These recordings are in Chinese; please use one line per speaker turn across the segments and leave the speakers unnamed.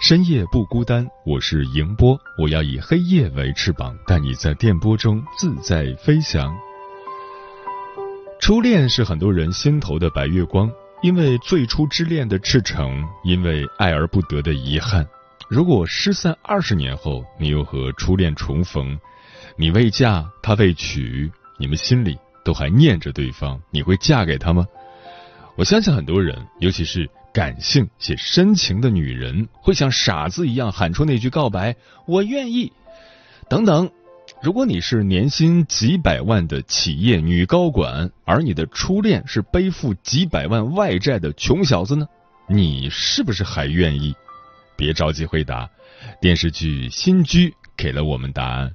深夜不孤单，我是迎波，我要以黑夜为翅膀，带你在电波中自在飞翔。初恋是很多人心头的白月光，因为最初之恋的赤诚，因为爱而不得的遗憾。如果失散二十年后，你又和初恋重逢，你未嫁，他未娶，你们心里都还念着对方，你会嫁给他吗？我相信很多人，尤其是。感性且深情的女人会像傻子一样喊出那句告白“我愿意”等等。如果你是年薪几百万的企业女高管，而你的初恋是背负几百万外债的穷小子呢？你是不是还愿意？别着急回答，电视剧《新居》给了我们答案。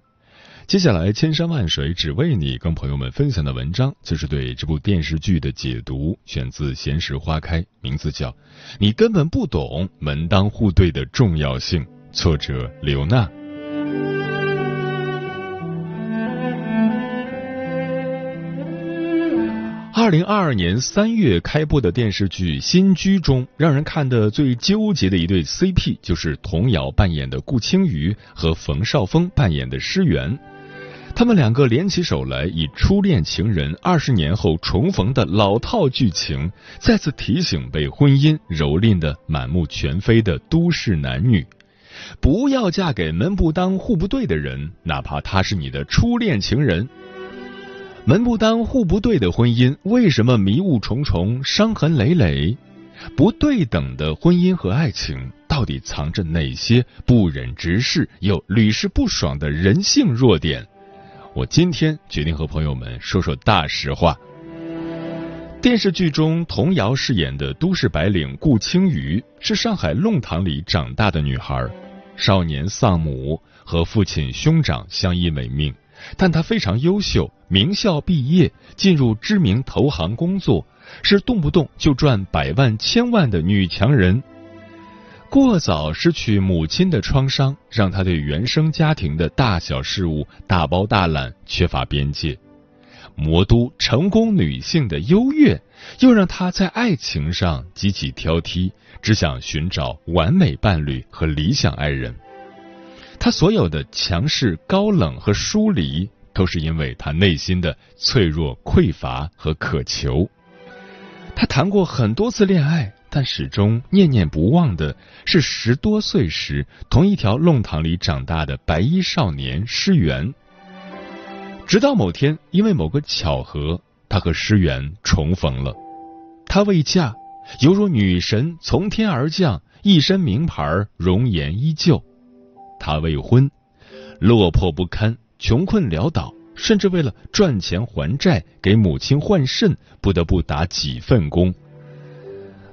接下来，千山万水只为你，跟朋友们分享的文章就是对这部电视剧的解读，选自《闲时花开》，名字叫《你根本不懂门当户对的重要性》，作者刘娜。二零二二年三月开播的电视剧《新居》中，让人看的最纠结的一对 CP 就是童瑶扮演的顾青瑜和冯绍峰扮演的施源。他们两个联起手来，以初恋情人二十年后重逢的老套剧情，再次提醒被婚姻蹂躏的满目全非的都市男女：不要嫁给门不当户不对的人，哪怕他是你的初恋情人。门不当户不对的婚姻，为什么迷雾重重、伤痕累累？不对等的婚姻和爱情，到底藏着哪些不忍直视又屡试不爽的人性弱点？我今天决定和朋友们说说大实话。电视剧中，童瑶饰演的都市白领顾青瑜是上海弄堂里长大的女孩，少年丧母，和父亲兄长相依为命，但她非常优秀，名校毕业，进入知名投行工作，是动不动就赚百万千万的女强人。过早失去母亲的创伤，让他对原生家庭的大小事物大包大揽，缺乏边界。魔都成功女性的优越，又让他在爱情上极其挑剔，只想寻找完美伴侣和理想爱人。他所有的强势、高冷和疏离，都是因为他内心的脆弱、匮乏和渴求。他谈过很多次恋爱。但始终念念不忘的是十多岁时同一条弄堂里长大的白衣少年施源。直到某天，因为某个巧合，他和施源重逢了。他未嫁，犹如女神从天而降，一身名牌，容颜依旧。他未婚，落魄不堪，穷困潦倒，甚至为了赚钱还债，给母亲换肾，不得不打几份工。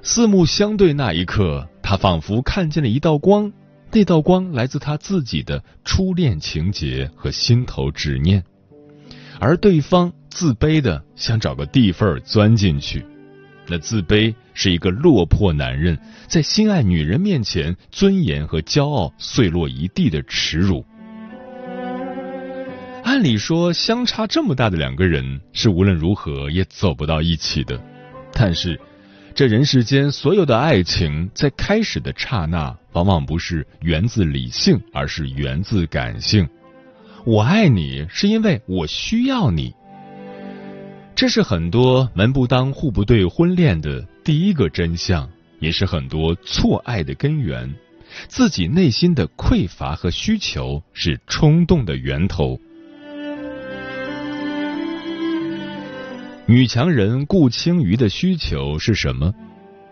四目相对那一刻，他仿佛看见了一道光，那道光来自他自己的初恋情节和心头执念，而对方自卑的想找个地缝钻进去。那自卑是一个落魄男人在心爱女人面前尊严和骄傲碎落一地的耻辱。按理说，相差这么大的两个人是无论如何也走不到一起的，但是。这人世间所有的爱情，在开始的刹那，往往不是源自理性，而是源自感性。我爱你，是因为我需要你。这是很多门不当户不对婚恋的第一个真相，也是很多错爱的根源。自己内心的匮乏和需求是冲动的源头。女强人顾青瑜的需求是什么？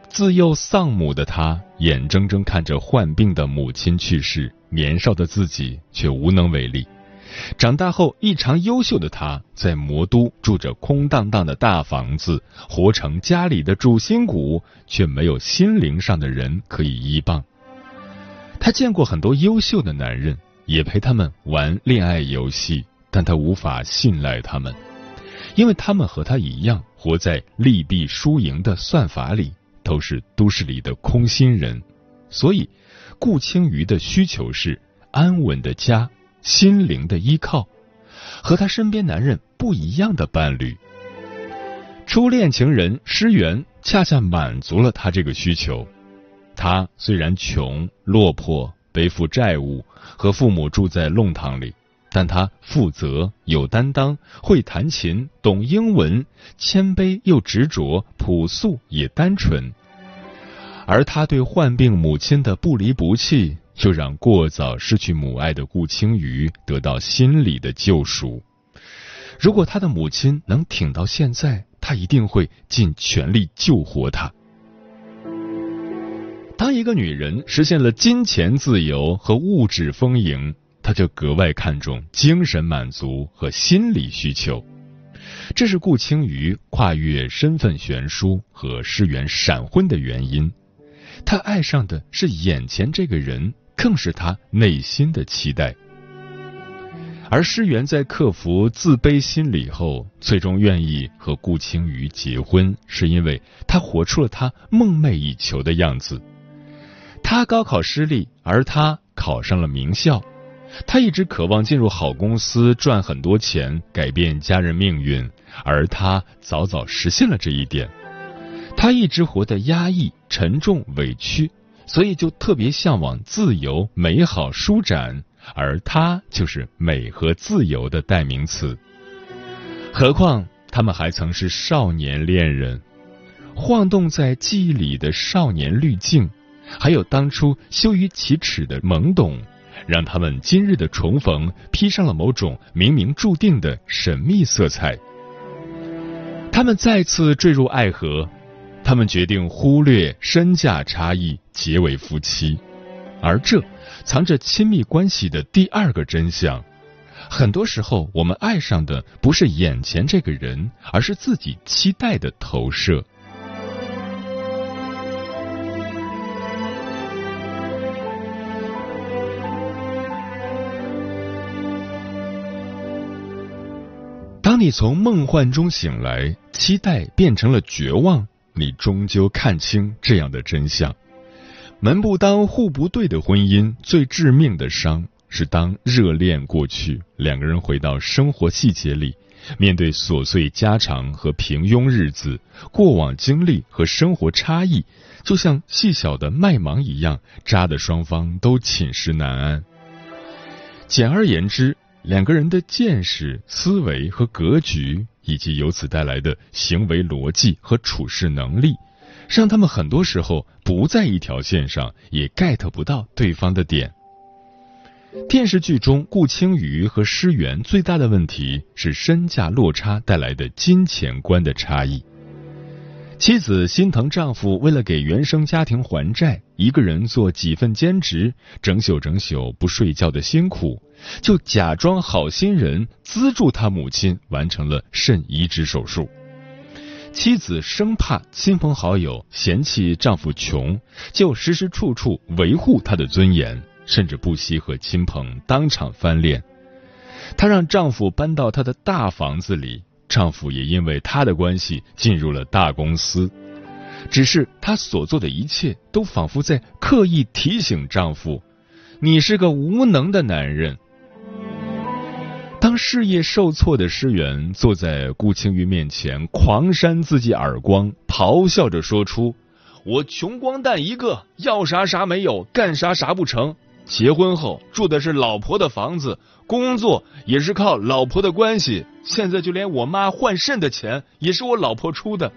自幼丧母的她，眼睁睁看着患病的母亲去世，年少的自己却无能为力。长大后异常优秀的她，在魔都住着空荡荡的大房子，活成家里的主心骨，却没有心灵上的人可以依傍。她见过很多优秀的男人，也陪他们玩恋爱游戏，但她无法信赖他们。因为他们和他一样，活在利弊输赢的算法里，都是都市里的空心人，所以顾青瑜的需求是安稳的家、心灵的依靠，和他身边男人不一样的伴侣。初恋情人施源恰恰满足了他这个需求。他虽然穷、落魄、背负债务，和父母住在弄堂里。但他负责、有担当、会弹琴、懂英文、谦卑又执着、朴素也单纯。而他对患病母亲的不离不弃，又让过早失去母爱的顾青瑜得到心理的救赎。如果他的母亲能挺到现在，他一定会尽全力救活她。当一个女人实现了金钱自由和物质丰盈。他就格外看重精神满足和心理需求，这是顾青瑜跨越身份悬殊和师源闪婚的原因。他爱上的是眼前这个人，更是他内心的期待。而诗源在克服自卑心理后，最终愿意和顾青瑜结婚，是因为他活出了他梦寐以求的样子。他高考失利，而他考上了名校。他一直渴望进入好公司赚很多钱，改变家人命运，而他早早实现了这一点。他一直活得压抑、沉重、委屈，所以就特别向往自由、美好、舒展，而他就是美和自由的代名词。何况他们还曾是少年恋人，晃动在记忆里的少年滤镜，还有当初羞于启齿的懵懂。让他们今日的重逢披上了某种冥冥注定的神秘色彩。他们再次坠入爱河，他们决定忽略身价差异，结为夫妻。而这藏着亲密关系的第二个真相：很多时候，我们爱上的不是眼前这个人，而是自己期待的投射。你从梦幻中醒来，期待变成了绝望。你终究看清这样的真相：门不当户不对的婚姻，最致命的伤是当热恋过去，两个人回到生活细节里，面对琐碎家常和平庸日子，过往经历和生活差异，就像细小的麦芒一样，扎得双方都寝食难安。简而言之。两个人的见识、思维和格局，以及由此带来的行为逻辑和处事能力，让他们很多时候不在一条线上，也 get 不到对方的点。电视剧中，顾青瑜和施源最大的问题是身价落差带来的金钱观的差异。妻子心疼丈夫为了给原生家庭还债，一个人做几份兼职，整宿整宿不睡觉的辛苦，就假装好心人资助他母亲完成了肾移植手术。妻子生怕亲朋好友嫌弃丈夫穷，就时时处处维护他的尊严，甚至不惜和亲朋当场翻脸。她让丈夫搬到她的大房子里。丈夫也因为她的关系进入了大公司，只是她所做的一切都仿佛在刻意提醒丈夫：“你是个无能的男人。”当事业受挫的施源坐在顾青玉面前狂扇自己耳光，咆哮着说出：“我穷光蛋一个，要啥啥没有，干啥啥不成。结婚后住的是老婆的房子。”工作也是靠老婆的关系，现在就连我妈换肾的钱也是我老婆出的。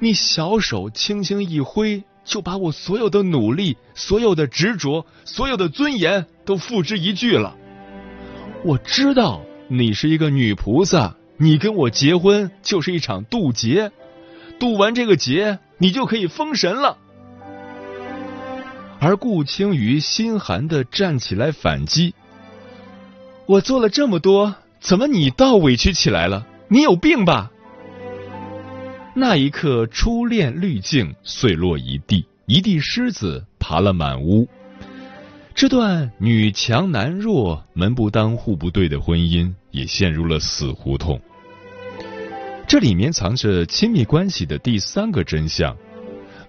你小手轻轻一挥，就把我所有的努力、所有的执着、所有的尊严都付之一炬了。我知道你是一个女菩萨，你跟我结婚就是一场渡劫，渡完这个劫，你就可以封神了。而顾青鱼心寒的站起来反击：“我做了这么多，怎么你倒委屈起来了？你有病吧？”那一刻，初恋滤镜碎落一地，一地虱子爬了满屋。这段女强男弱、门不当户不对的婚姻也陷入了死胡同。这里面藏着亲密关系的第三个真相：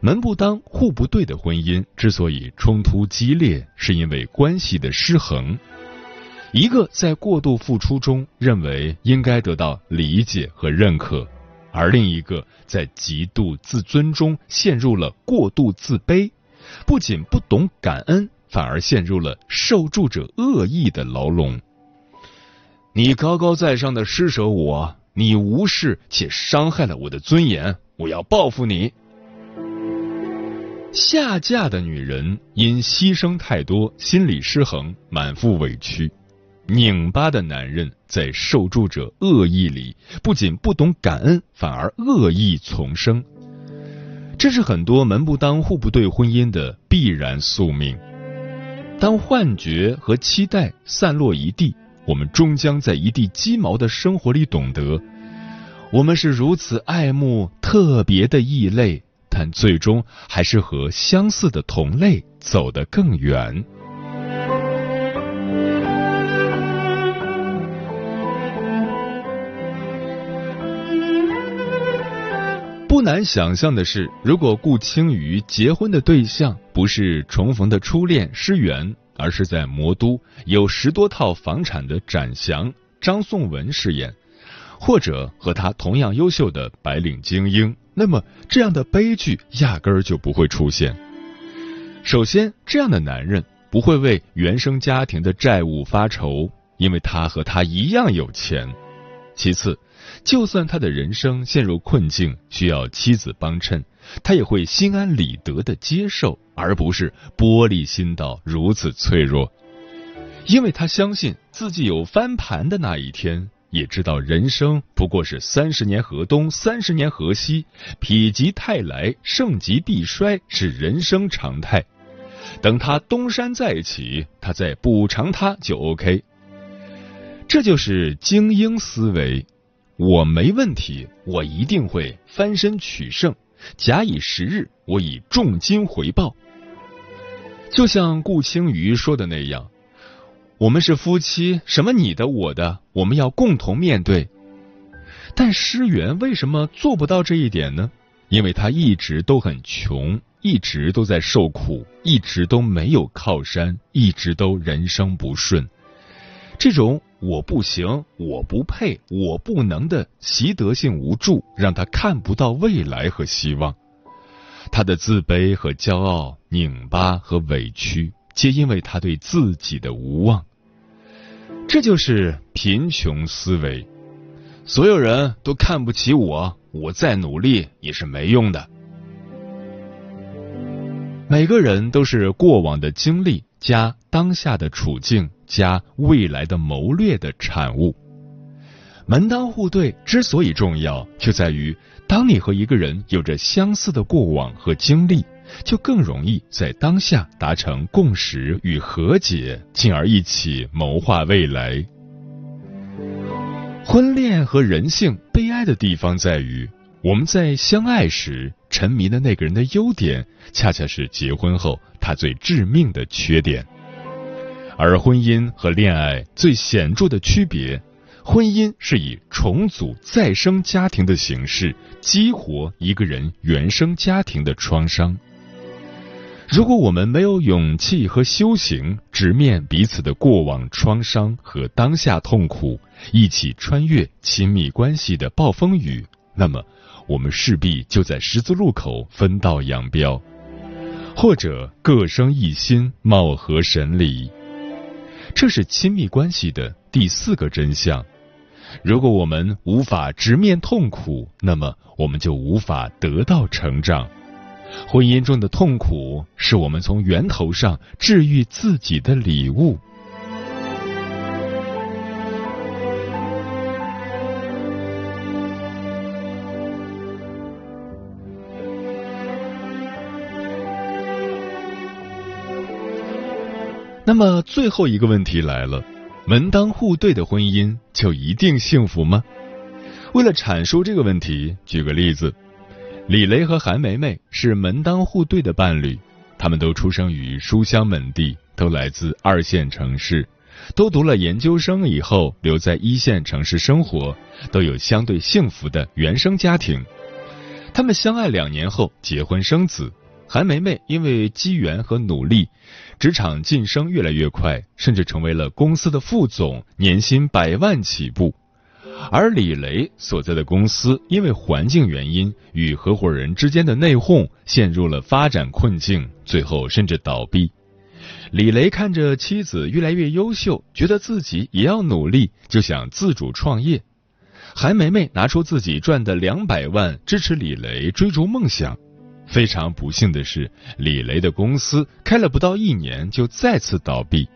门不当户不对的婚姻之所以冲突激烈，是因为关系的失衡。一个在过度付出中认为应该得到理解和认可。而另一个在极度自尊中陷入了过度自卑，不仅不懂感恩，反而陷入了受助者恶意的牢笼。你高高在上的施舍我，你无视且伤害了我的尊严，我要报复你。下嫁的女人因牺牲太多，心理失衡，满腹委屈。拧巴的男人在受助者恶意里，不仅不懂感恩，反而恶意丛生。这是很多门不当户不对婚姻的必然宿命。当幻觉和期待散落一地，我们终将在一地鸡毛的生活里懂得，我们是如此爱慕特别的异类，但最终还是和相似的同类走得更远。不难想象的是，如果顾青瑜结婚的对象不是重逢的初恋诗媛，而是在魔都有十多套房产的展翔张颂文饰演，或者和他同样优秀的白领精英，那么这样的悲剧压根儿就不会出现。首先，这样的男人不会为原生家庭的债务发愁，因为他和他一样有钱。其次，就算他的人生陷入困境，需要妻子帮衬，他也会心安理得的接受，而不是玻璃心到如此脆弱。因为他相信自己有翻盘的那一天，也知道人生不过是三十年河东，三十年河西，否极泰来，盛极必衰是人生常态。等他东山再起，他再补偿他就 OK。这就是精英思维。我没问题，我一定会翻身取胜。假以时日，我以重金回报。就像顾青鱼说的那样，我们是夫妻，什么你的我的，我们要共同面对。但诗源为什么做不到这一点呢？因为他一直都很穷，一直都在受苦，一直都没有靠山，一直都人生不顺。这种。我不行，我不配，我不能的习得性无助，让他看不到未来和希望。他的自卑和骄傲、拧巴和委屈，皆因为他对自己的无望。这就是贫穷思维。所有人都看不起我，我再努力也是没用的。每个人都是过往的经历加当下的处境。加未来的谋略的产物，门当户对之所以重要，就在于当你和一个人有着相似的过往和经历，就更容易在当下达成共识与和解，进而一起谋划未来。婚恋和人性悲哀的地方在于，我们在相爱时沉迷的那个人的优点，恰恰是结婚后他最致命的缺点。而婚姻和恋爱最显著的区别，婚姻是以重组再生家庭的形式激活一个人原生家庭的创伤。如果我们没有勇气和修行直面彼此的过往创伤和当下痛苦，一起穿越亲密关系的暴风雨，那么我们势必就在十字路口分道扬镳，或者各生一心，貌合神离。这是亲密关系的第四个真相。如果我们无法直面痛苦，那么我们就无法得到成长。婚姻中的痛苦是我们从源头上治愈自己的礼物。那么最后一个问题来了：门当户对的婚姻就一定幸福吗？为了阐述这个问题，举个例子，李雷和韩梅梅是门当户对的伴侣，他们都出生于书香门第，都来自二线城市，都读了研究生以后留在一线城市生活，都有相对幸福的原生家庭。他们相爱两年后结婚生子。韩梅梅因为机缘和努力，职场晋升越来越快，甚至成为了公司的副总，年薪百万起步。而李雷所在的公司因为环境原因与合伙人之间的内讧，陷入了发展困境，最后甚至倒闭。李雷看着妻子越来越优秀，觉得自己也要努力，就想自主创业。韩梅梅拿出自己赚的两百万，支持李雷追逐梦想。非常不幸的是，李雷的公司开了不到一年就再次倒闭。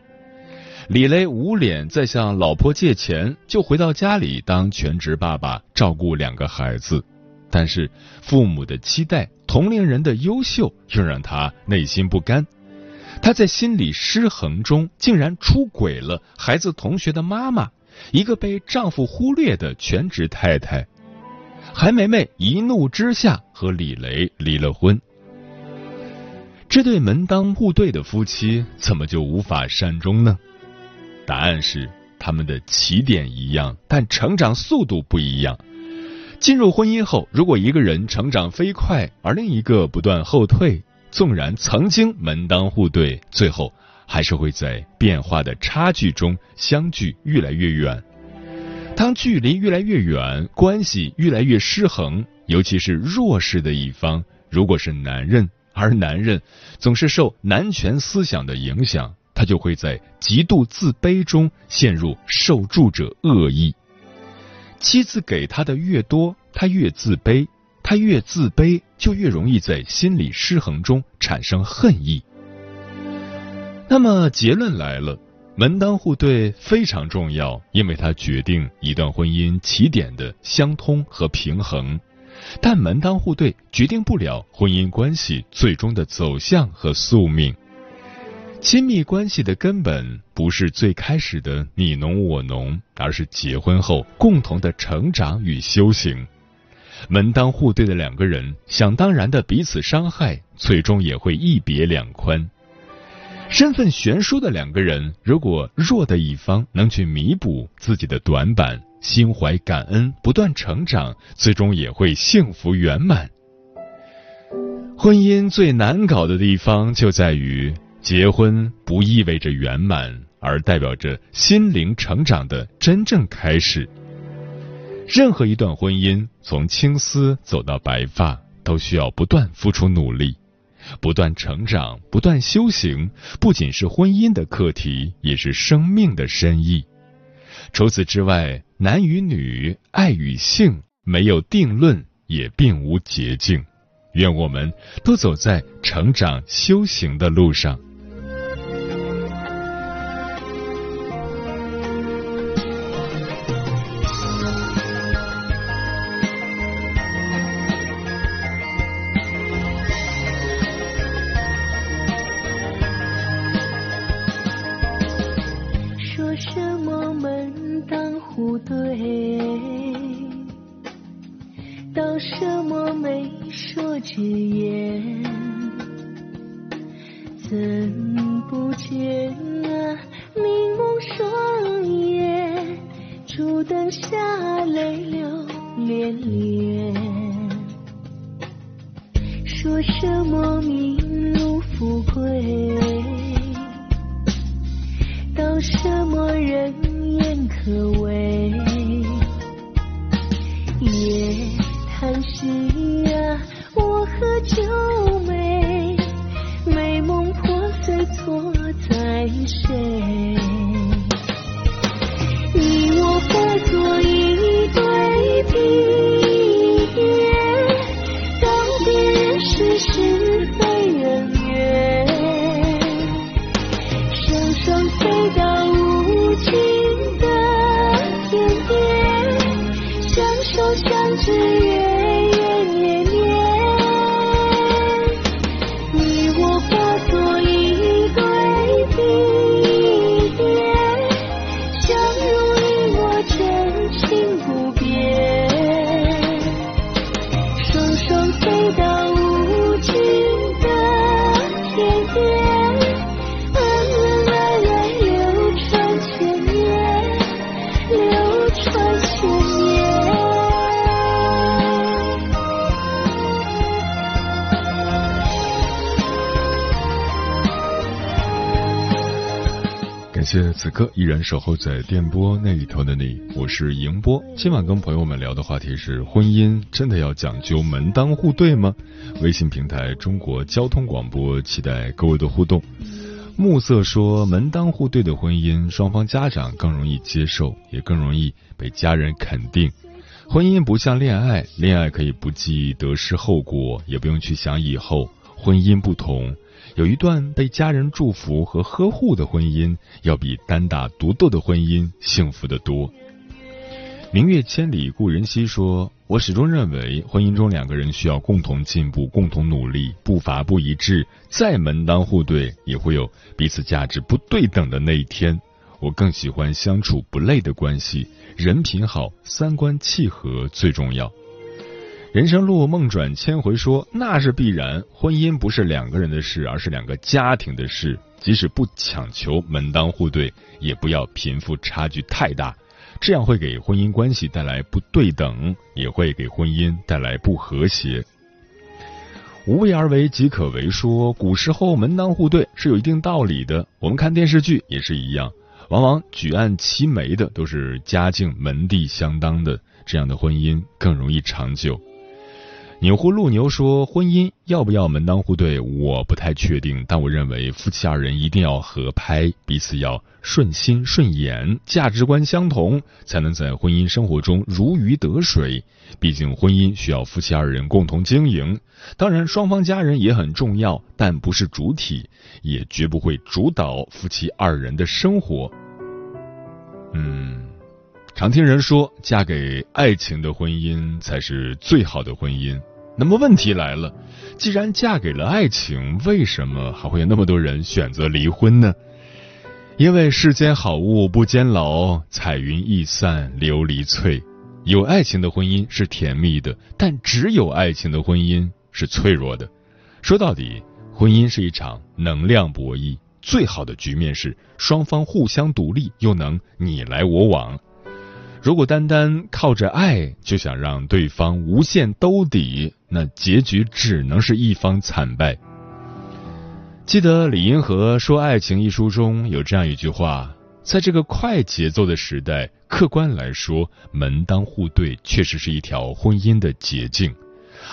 李雷无脸再向老婆借钱，就回到家里当全职爸爸，照顾两个孩子。但是父母的期待、同龄人的优秀，又让他内心不甘。他在心理失衡中，竟然出轨了孩子同学的妈妈，一个被丈夫忽略的全职太太。韩梅梅一怒之下和李雷离了婚。这对门当户对的夫妻怎么就无法善终呢？答案是他们的起点一样，但成长速度不一样。进入婚姻后，如果一个人成长飞快，而另一个不断后退，纵然曾经门当户对，最后还是会在变化的差距中相距越来越远。当距离越来越远，关系越来越失衡，尤其是弱势的一方，如果是男人，而男人总是受男权思想的影响，他就会在极度自卑中陷入受助者恶意。妻子给他的越多，他越自卑，他越自卑，就越容易在心理失衡中产生恨意。那么结论来了。门当户对非常重要，因为它决定一段婚姻起点的相通和平衡。但门当户对决定不了婚姻关系最终的走向和宿命。亲密关系的根本不是最开始的你侬我侬，而是结婚后共同的成长与修行。门当户对的两个人，想当然的彼此伤害，最终也会一别两宽。身份悬殊的两个人，如果弱的一方能去弥补自己的短板，心怀感恩，不断成长，最终也会幸福圆满。婚姻最难搞的地方就在于，结婚不意味着圆满，而代表着心灵成长的真正开始。任何一段婚姻，从青丝走到白发，都需要不断付出努力。不断成长，不断修行，不仅是婚姻的课题，也是生命的深意。除此之外，男与女、爱与性，没有定论，也并无捷径。愿我们都走在成长修行的路上。
说
什
么名如富贵，道什么人言可畏。夜叹息啊，我和九妹，美梦破碎，错在谁？
此刻依然守候在电波那里头的你，我是迎波。今晚跟朋友们聊的话题是：婚姻真的要讲究门当户对吗？微信平台中国交通广播，期待各位的互动。暮色说，门当户对的婚姻，双方家长更容易接受，也更容易被家人肯定。婚姻不像恋爱，恋爱可以不计得失后果，也不用去想以后。婚姻不同。有一段被家人祝福和呵护的婚姻，要比单打独斗的婚姻幸福的多。明月千里故人西说：“我始终认为，婚姻中两个人需要共同进步、共同努力，步伐不一致，再门当户对，也会有彼此价值不对等的那一天。我更喜欢相处不累的关系，人品好，三观契合最重要。”人生路梦转千回，说那是必然。婚姻不是两个人的事，而是两个家庭的事。即使不强求门当户对，也不要贫富差距太大，这样会给婚姻关系带来不对等，也会给婚姻带来不和谐。无为而为即可为，说古时候门当户对是有一定道理的。我们看电视剧也是一样，往往举案齐眉的都是家境门第相当的，这样的婚姻更容易长久。钮祜禄牛说：“婚姻要不要门当户对，我不太确定。但我认为夫妻二人一定要合拍，彼此要顺心顺眼，价值观相同，才能在婚姻生活中如鱼得水。毕竟婚姻需要夫妻二人共同经营，当然双方家人也很重要，但不是主体，也绝不会主导夫妻二人的生活。”嗯。常听人说，嫁给爱情的婚姻才是最好的婚姻。那么问题来了，既然嫁给了爱情，为什么还会有那么多人选择离婚呢？因为世间好物不坚牢，彩云易散琉璃脆。有爱情的婚姻是甜蜜的，但只有爱情的婚姻是脆弱的。说到底，婚姻是一场能量博弈，最好的局面是双方互相独立，又能你来我往。如果单单靠着爱就想让对方无限兜底，那结局只能是一方惨败。记得李银河说《爱情》一书中有这样一句话：在这个快节奏的时代，客观来说，门当户对确实是一条婚姻的捷径。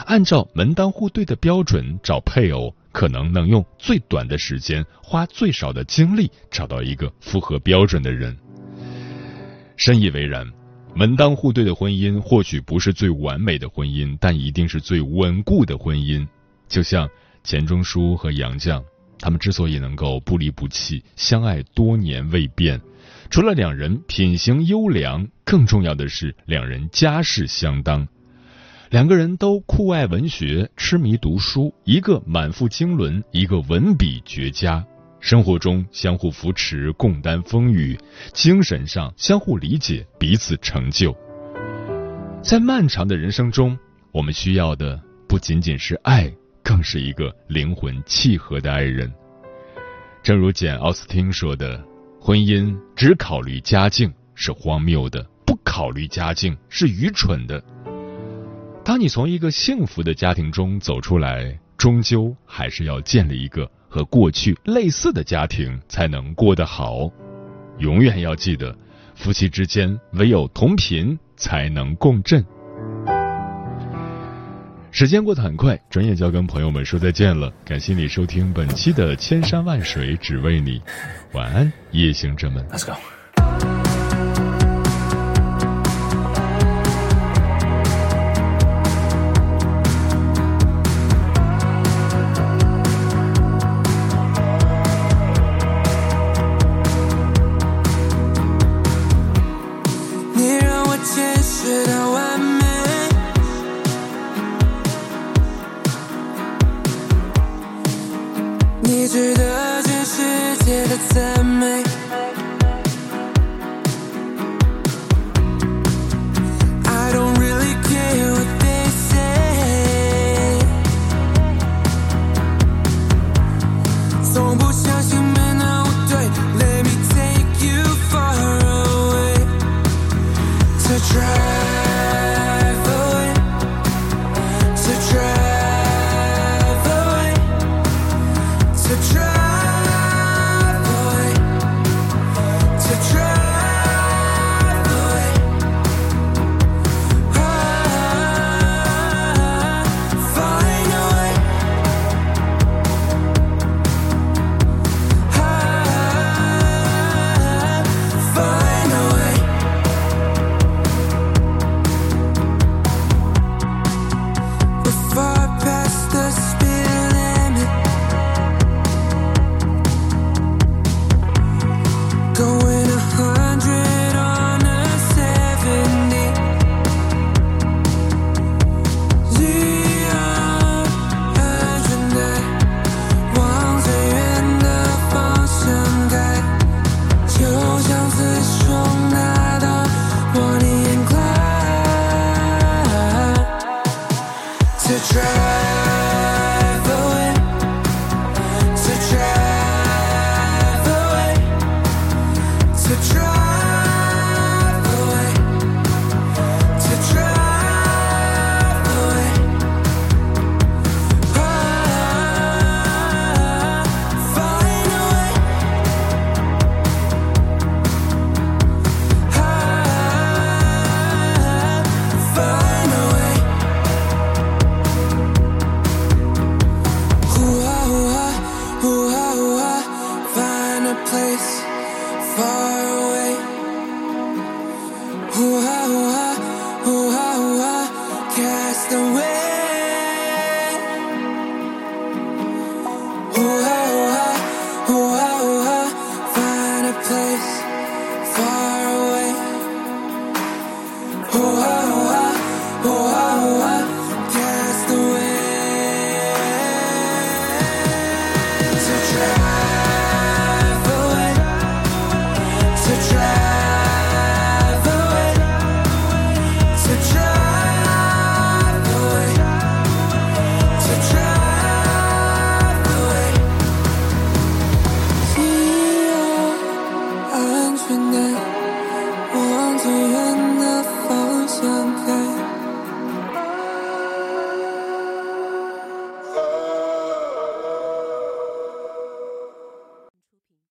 按照门当户对的标准找配偶，可能能用最短的时间，花最少的精力找到一个符合标准的人。深以为然，门当户对的婚姻或许不是最完美的婚姻，但一定是最稳固的婚姻。就像钱钟书和杨绛，他们之所以能够不离不弃、相爱多年未变，除了两人品行优良，更重要的是两人家世相当。两个人都酷爱文学，痴迷读书，一个满腹经纶，一个文笔绝佳。生活中相互扶持，共担风雨；精神上相互理解，彼此成就。在漫长的人生中，我们需要的不仅仅是爱，更是一个灵魂契合的爱人。正如简·奥斯汀说的：“婚姻只考虑家境是荒谬的，不考虑家境是愚蠢的。”当你从一个幸福的家庭中走出来，终究还是要建立一个。和过去类似的家庭才能过得好，永远要记得，夫妻之间唯有同频才能共振。时间过得很快，转眼就要跟朋友们说再见了。感谢你收听本期的《千山万水只为你》，晚安，夜行者们。Let's go。